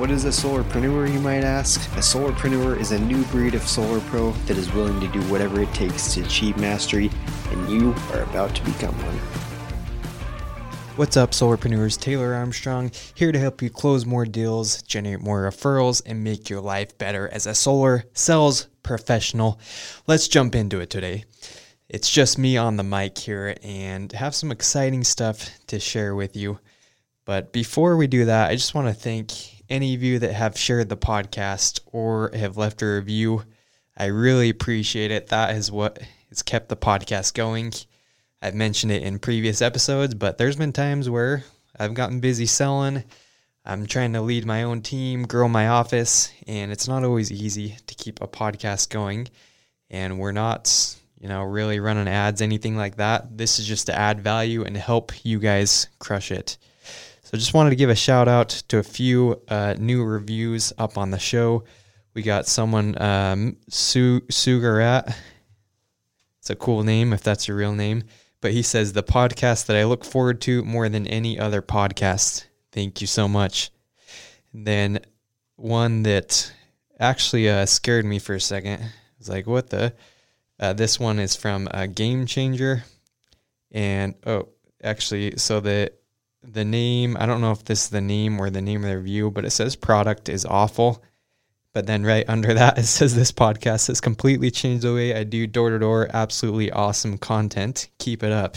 What is a solarpreneur, you might ask? A solarpreneur is a new breed of solar pro that is willing to do whatever it takes to achieve mastery, and you are about to become one. What's up, solarpreneurs? Taylor Armstrong here to help you close more deals, generate more referrals, and make your life better as a solar sales professional. Let's jump into it today. It's just me on the mic here and have some exciting stuff to share with you. But before we do that, I just want to thank any of you that have shared the podcast or have left a review. I really appreciate it. That is what has kept the podcast going. I've mentioned it in previous episodes, but there's been times where I've gotten busy selling. I'm trying to lead my own team, grow my office, and it's not always easy to keep a podcast going. And we're not, you know, really running ads, anything like that. This is just to add value and help you guys crush it. So just wanted to give a shout out to a few uh, new reviews up on the show. We got someone, um, Su- Sugarat. It's a cool name if that's your real name. But he says, the podcast that I look forward to more than any other podcast. Thank you so much. And then one that actually uh, scared me for a second. I was like, what the? Uh, this one is from a Game Changer. And, oh, actually, so the the name, I don't know if this is the name or the name of the review, but it says product is awful. But then right under that, it says this podcast has completely changed the way I do door to door. Absolutely awesome content. Keep it up.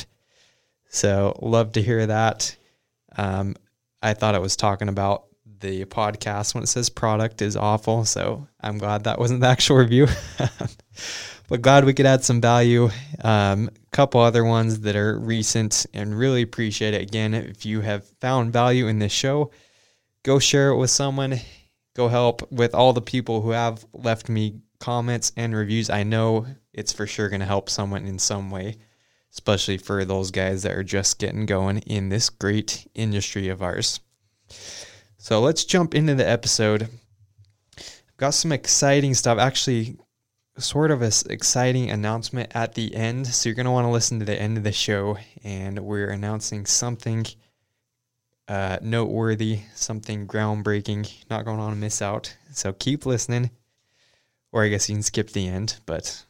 So love to hear that. Um, I thought it was talking about the podcast when it says product is awful. So I'm glad that wasn't the actual review. but glad we could add some value. A um, couple other ones that are recent and really appreciate it. Again, if you have found value in this show, go share it with someone. Go help with all the people who have left me comments and reviews. I know it's for sure going to help someone in some way, especially for those guys that are just getting going in this great industry of ours. So let's jump into the episode. I've got some exciting stuff. Actually, sort of a exciting announcement at the end. So you're going to want to listen to the end of the show, and we're announcing something uh, noteworthy, something groundbreaking. Not going want to miss out. So keep listening, or I guess you can skip the end, but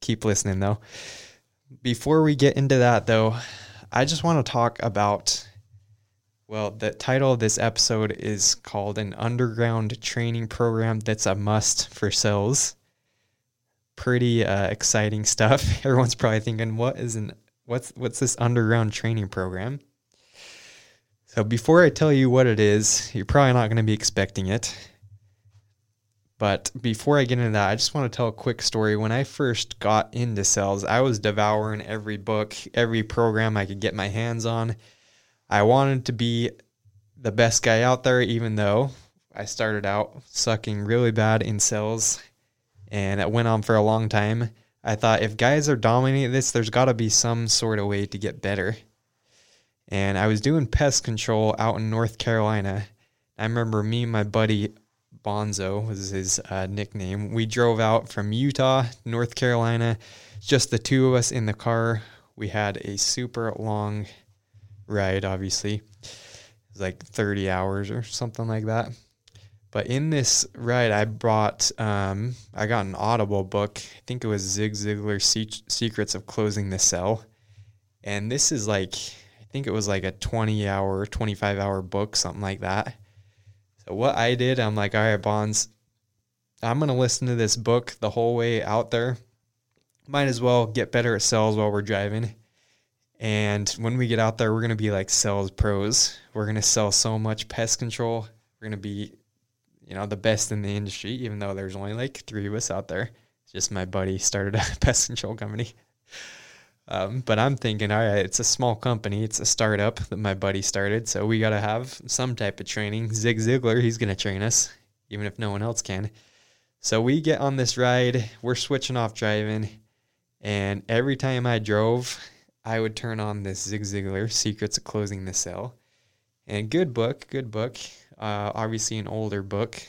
keep listening though. Before we get into that, though, I just want to talk about. Well, the title of this episode is called An Underground Training Program That's a Must for Sales pretty uh, exciting stuff. Everyone's probably thinking, "What is an what's what's this underground training program?" So before I tell you what it is, you're probably not going to be expecting it. But before I get into that, I just want to tell a quick story. When I first got into sales, I was devouring every book, every program I could get my hands on. I wanted to be the best guy out there, even though I started out sucking really bad in sales and it went on for a long time. I thought if guys are dominating this, there's got to be some sort of way to get better. And I was doing pest control out in North Carolina. I remember me and my buddy Bonzo was his uh, nickname. We drove out from Utah, North Carolina, just the two of us in the car. We had a super long ride, obviously. It was like 30 hours or something like that. But in this ride, I brought, um, I got an Audible book. I think it was Zig Ziglar Se- Secrets of Closing the Sale. And this is like, I think it was like a 20 hour, 25 hour book, something like that. So what I did, I'm like, all right, Bonds, I'm going to listen to this book the whole way out there. Might as well get better at sales while we're driving. And when we get out there, we're going to be like sales pros. We're going to sell so much pest control. We're going to be you know, the best in the industry, even though there's only like three of us out there. It's just my buddy started a pest control company. Um, but I'm thinking, all right, it's a small company, it's a startup that my buddy started, so we got to have some type of training. Zig Ziglar, he's going to train us. even if no one else can. So we get on this ride, we're switching off driving, and every time I drove, I would turn on this Zig Ziglar, Secrets of Closing the Sale. And good book, good book. Uh, obviously, an older book.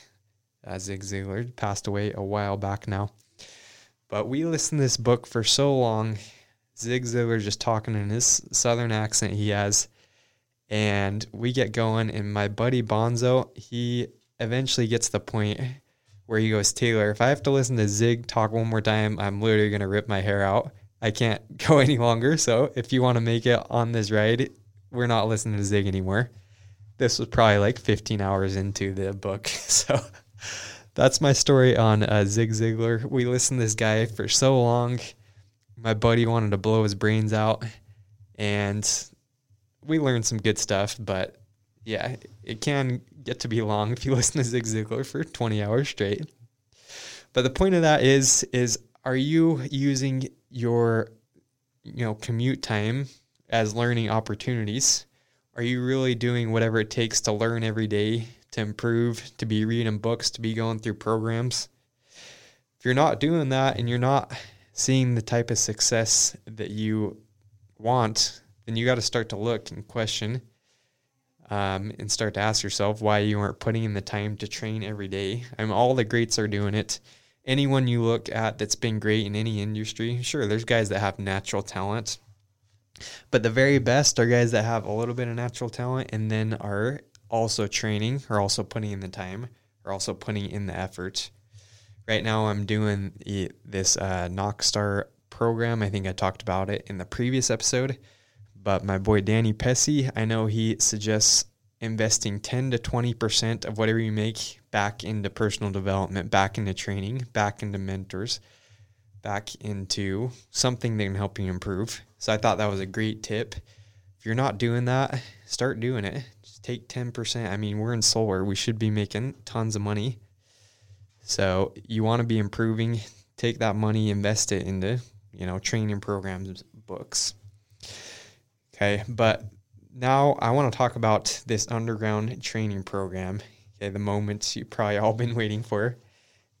Uh, Zig Ziglar passed away a while back now. But we listened to this book for so long. Zig Ziglar just talking in his southern accent he has. And we get going, and my buddy Bonzo, he eventually gets the point where he goes, Taylor, if I have to listen to Zig talk one more time, I'm literally going to rip my hair out. I can't go any longer. So if you want to make it on this ride, we're not listening to Zig anymore. This was probably like 15 hours into the book. So that's my story on uh, Zig Ziglar. We listened to this guy for so long. My buddy wanted to blow his brains out, and we learned some good stuff. But yeah, it can get to be long if you listen to Zig Ziglar for 20 hours straight. But the point of that is is are you using your you know commute time as learning opportunities? Are you really doing whatever it takes to learn every day, to improve, to be reading books, to be going through programs? If you're not doing that and you're not seeing the type of success that you want, then you got to start to look and question um, and start to ask yourself why you aren't putting in the time to train every day. I mean, all the greats are doing it. Anyone you look at that's been great in any industry, sure, there's guys that have natural talent, but the very best are guys that have a little bit of natural talent and then are also training, are also putting in the time, are also putting in the effort. Right now, I'm doing this uh, Knockstar program. I think I talked about it in the previous episode but my boy Danny Pessy, I know he suggests investing 10 to 20% of whatever you make back into personal development, back into training, back into mentors, back into something that can help you improve. So I thought that was a great tip. If you're not doing that, start doing it. Just take 10%. I mean, we're in solar, we should be making tons of money. So you want to be improving, take that money, invest it into, you know, training programs, books. Okay, but now I want to talk about this underground training program. Okay, the moment you've probably all been waiting for.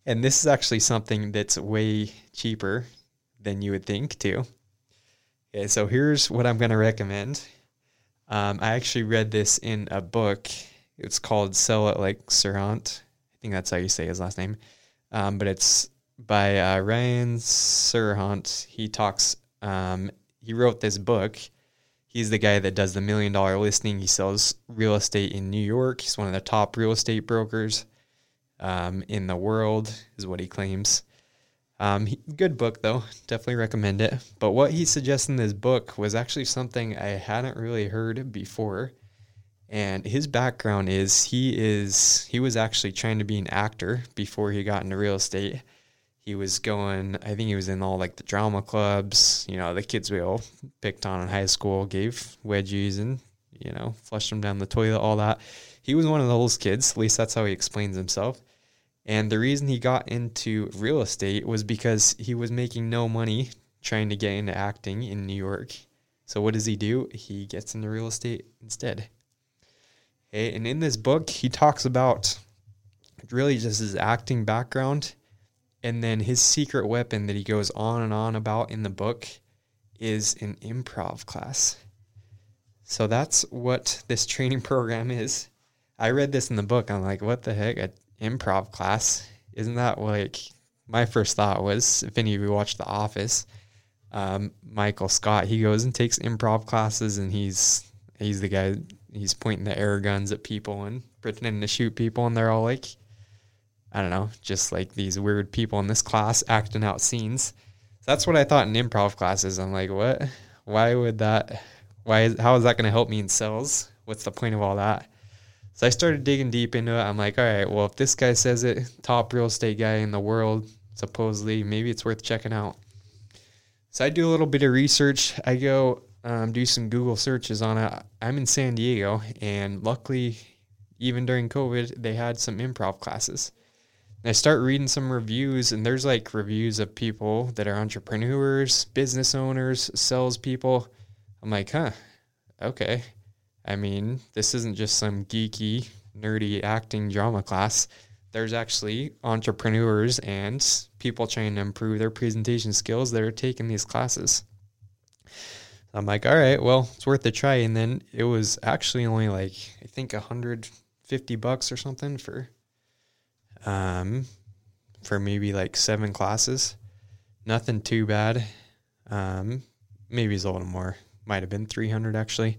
And this is actually something that's way cheaper than you would think too. Okay, so here's what I'm going to recommend. Um, I actually read this in a book. It's called Sell It Like Serhant. I think that's how you say his last name. Um, but it's by uh, Ryan Serhant. He talks, um, he wrote this book He's the guy that does the million dollar listing. He sells real estate in New York. He's one of the top real estate brokers um, in the world, is what he claims. Um, he, good book though, definitely recommend it. But what he suggests in this book was actually something I hadn't really heard before. And his background is he is he was actually trying to be an actor before he got into real estate he was going i think he was in all like the drama clubs you know the kids we all picked on in high school gave wedgies and you know flushed them down the toilet all that. He was one of those kids at least that's how he explains himself. And the reason he got into real estate was because he was making no money trying to get into acting in new york. So what does he do? He gets into real estate instead. And in this book he talks about really just his acting background and then his secret weapon that he goes on and on about in the book is an improv class. So that's what this training program is. I read this in the book. I'm like, what the heck? An improv class? Isn't that like my first thought was if any of you watch The Office, um, Michael Scott, he goes and takes improv classes and he's he's the guy he's pointing the air guns at people and pretending to shoot people and they're all like I don't know, just like these weird people in this class acting out scenes. That's what I thought in improv classes. I'm like, what? Why would that? Why? Is, how is that going to help me in sales? What's the point of all that? So I started digging deep into it. I'm like, all right, well, if this guy says it, top real estate guy in the world, supposedly, maybe it's worth checking out. So I do a little bit of research. I go um, do some Google searches on it. I'm in San Diego, and luckily, even during COVID, they had some improv classes. I start reading some reviews, and there's like reviews of people that are entrepreneurs, business owners, salespeople. I'm like, huh, okay. I mean, this isn't just some geeky, nerdy acting drama class. there's actually entrepreneurs and people trying to improve their presentation skills that are taking these classes. I'm like, all right, well, it's worth a try. And then it was actually only like I think 150 bucks or something for um for maybe like seven classes. Nothing too bad. Um maybe it's a little more. Might have been 300 actually.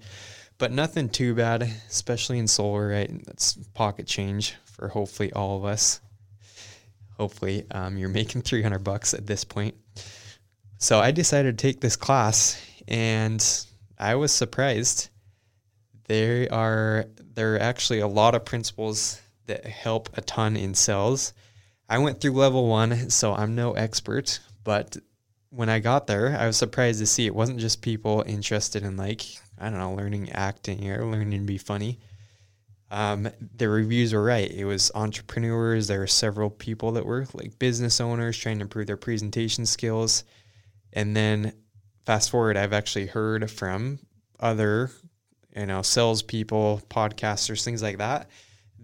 But nothing too bad, especially in solar, right? That's pocket change for hopefully all of us. Hopefully, um, you're making 300 bucks at this point. So I decided to take this class and I was surprised. There are there are actually a lot of principles that help a ton in sales. I went through level one, so I'm no expert, but when I got there, I was surprised to see it wasn't just people interested in like I don't know learning acting or learning to be funny. Um, the reviews were right. It was entrepreneurs. There were several people that were like business owners trying to improve their presentation skills. And then fast forward, I've actually heard from other, you know, salespeople, podcasters, things like that,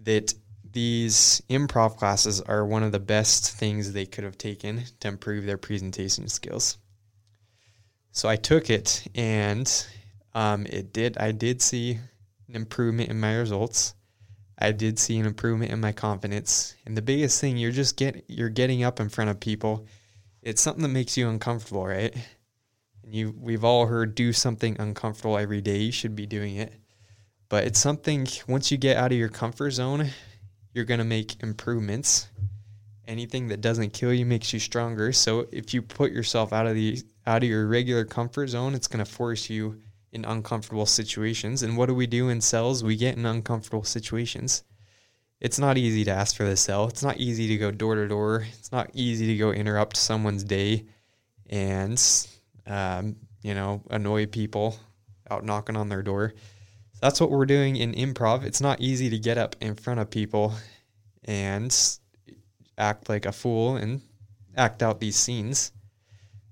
that these improv classes are one of the best things they could have taken to improve their presentation skills. So I took it, and um, it did. I did see an improvement in my results. I did see an improvement in my confidence. And the biggest thing, you're just get you're getting up in front of people. It's something that makes you uncomfortable, right? And you we've all heard do something uncomfortable every day. You should be doing it. But it's something once you get out of your comfort zone, you're going to make improvements. Anything that doesn't kill you makes you stronger. So if you put yourself out of the out of your regular comfort zone, it's going to force you in uncomfortable situations. And what do we do in sales? We get in uncomfortable situations. It's not easy to ask for the sell. It's not easy to go door to door. It's not easy to go interrupt someone's day and, um, you know, annoy people out knocking on their door. That's what we're doing in improv. It's not easy to get up in front of people and act like a fool and act out these scenes.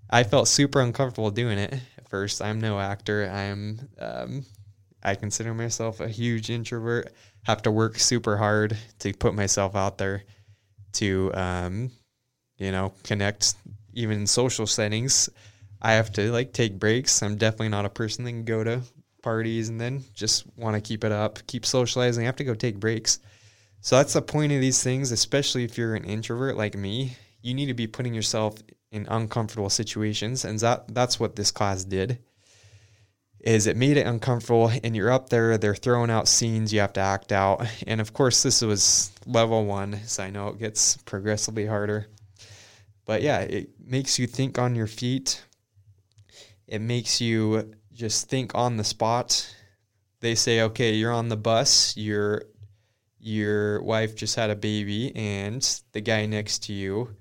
I felt super uncomfortable doing it at first. I'm no actor. I'm um, I consider myself a huge introvert. Have to work super hard to put myself out there to um, you know connect even in social settings. I have to like take breaks. I'm definitely not a person that can go to parties and then just want to keep it up, keep socializing. I have to go take breaks. So that's the point of these things, especially if you're an introvert like me. You need to be putting yourself in uncomfortable situations, and that that's what this class did. Is it made it uncomfortable, and you're up there, they're throwing out scenes you have to act out, and of course this was level one, so I know it gets progressively harder. But yeah, it makes you think on your feet. It makes you just think on the spot. They say, okay, you're on the bus, your your wife just had a baby, and the guy next to you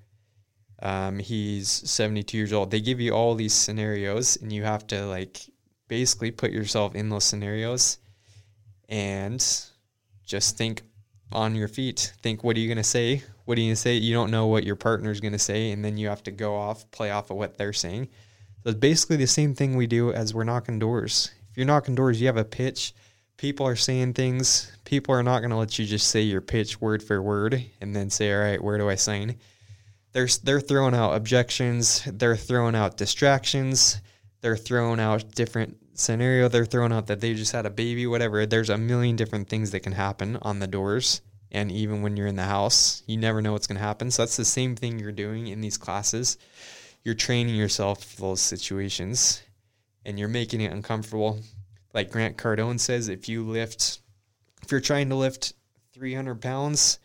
um, he's 72 years old. They give you all these scenarios, and you have to like basically put yourself in those scenarios and just think on your feet. Think, what are you to say? What are you to say? You don't know what your partner's to say, and then you have to go off, play off of what they're saying. So it's basically the same thing we do as we're knocking doors. If you're knocking doors, you have a pitch. People are saying things. People are not going to let you just say your pitch word for word and then say, all right, where do I sign? they're they're throwing out objections, they're throwing out distractions, they're throwing out different scenario, they're throwing out that they just had a baby, whatever. There's a million different things that can happen on the doors. And even when you're in the house, you never know what's going to happen. So that's the same thing you're doing in these classes. You're training yourself for those situations and you're making it uncomfortable. Like Grant Cardone says, if you lift, if you're trying to lift 300 pounds,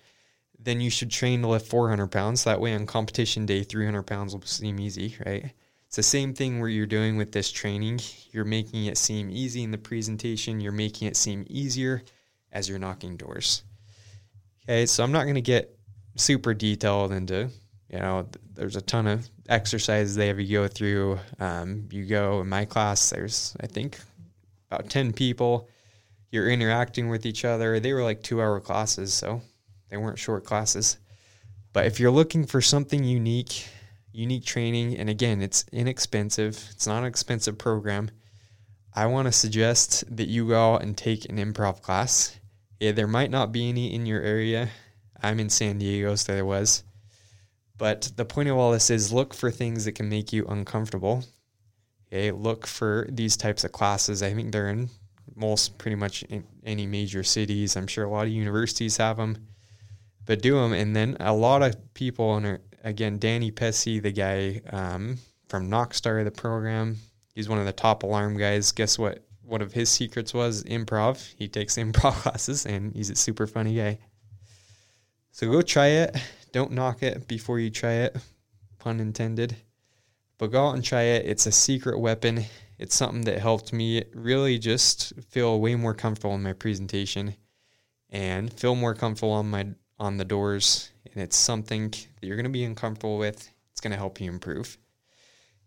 then you should train to lift 400 pounds. That way, on competition day, 300 pounds will seem easy, right? It's the same thing where you're doing with this training. You're making it seem easy in the presentation, you're making it seem easier as you're knocking doors. Okay, so I'm not going to get super detailed into, you know, there's a ton of exercises they have you go through. Um, you go in my class, there's, I think, about 10 people. You're interacting with each other. They were like two hour classes, so they weren't short classes. But if you're looking for something unique, unique training, and again, it's inexpensive, it's not an expensive program, I want to suggest that you go out and take an improv class. Yeah, there might not be any in your area. I'm in San Diego, so there was. But the point of all this is look for things that can make you uncomfortable. Okay, look for these types of classes. I think they're in most pretty much any major cities. I'm sure a lot of universities have them, but do them. And then a lot of people, and again, Danny Pessy, the guy um, from Knockstar, the program, he's one of the top alarm guys. Guess what? One of his secrets was improv. He takes improv classes, and he's a super funny guy. So go try it. Don't knock it before you try it, pun intended. But go out and try it. It's a secret weapon. It's something that helped me really just feel way more comfortable in my presentation and feel more comfortable on my on the doors. And it's something that you're going to be uncomfortable with. It's going to help you improve.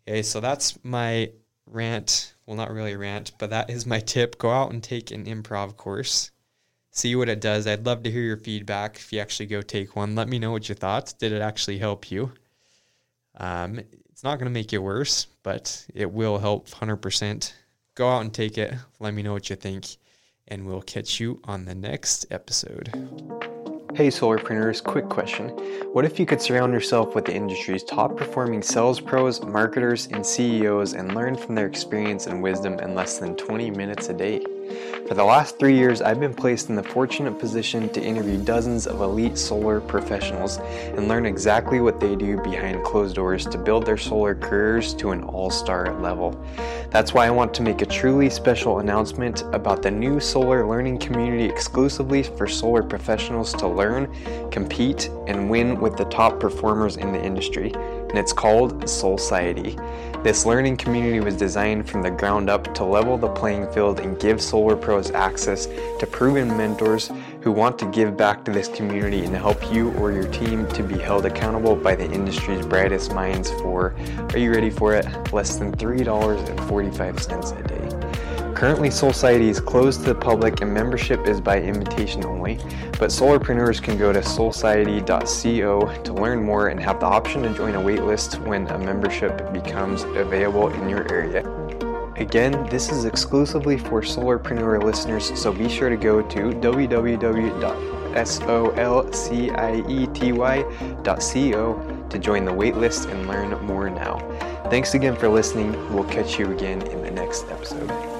Okay, so that's my rant. Well, not really a rant, but that is my tip. Go out and take an improv course. See what it does. I'd love to hear your feedback if you actually go take one. Let me know what you thought. Did it actually help you? Um, it's not going to make you worse, but it will help 100%. Go out and take it. Let me know what you think, and we'll catch you on the next episode. Hey, Solarpreneurs, quick question. What if you could surround yourself with the industry's top performing sales pros, marketers, and CEOs and learn from their experience and wisdom in less than 20 minutes a day? For the last three years, I've been placed in the fortunate position to interview dozens of elite solar professionals and learn exactly what they do behind closed doors to build their solar careers to an all star level. That's why I want to make a truly special announcement about the new solar learning community exclusively for solar professionals to learn, compete, and win with the top performers in the industry. And it's called Solciety. This learning community was designed from the ground up to level the playing field and give solar pros access to proven mentors who want to give back to this community and help you or your team to be held accountable by the industry's brightest minds for, are you ready for it? Less than $3.45 a day. Currently, Solciety is closed to the public and membership is by invitation only, but solarpreneurs can go to solciety.co to learn more and have the option to join a waitlist when a membership becomes available in your area. Again, this is exclusively for Solarpreneur listeners, so be sure to go to www.solciety.co to join the waitlist and learn more now. Thanks again for listening. We'll catch you again in the next episode.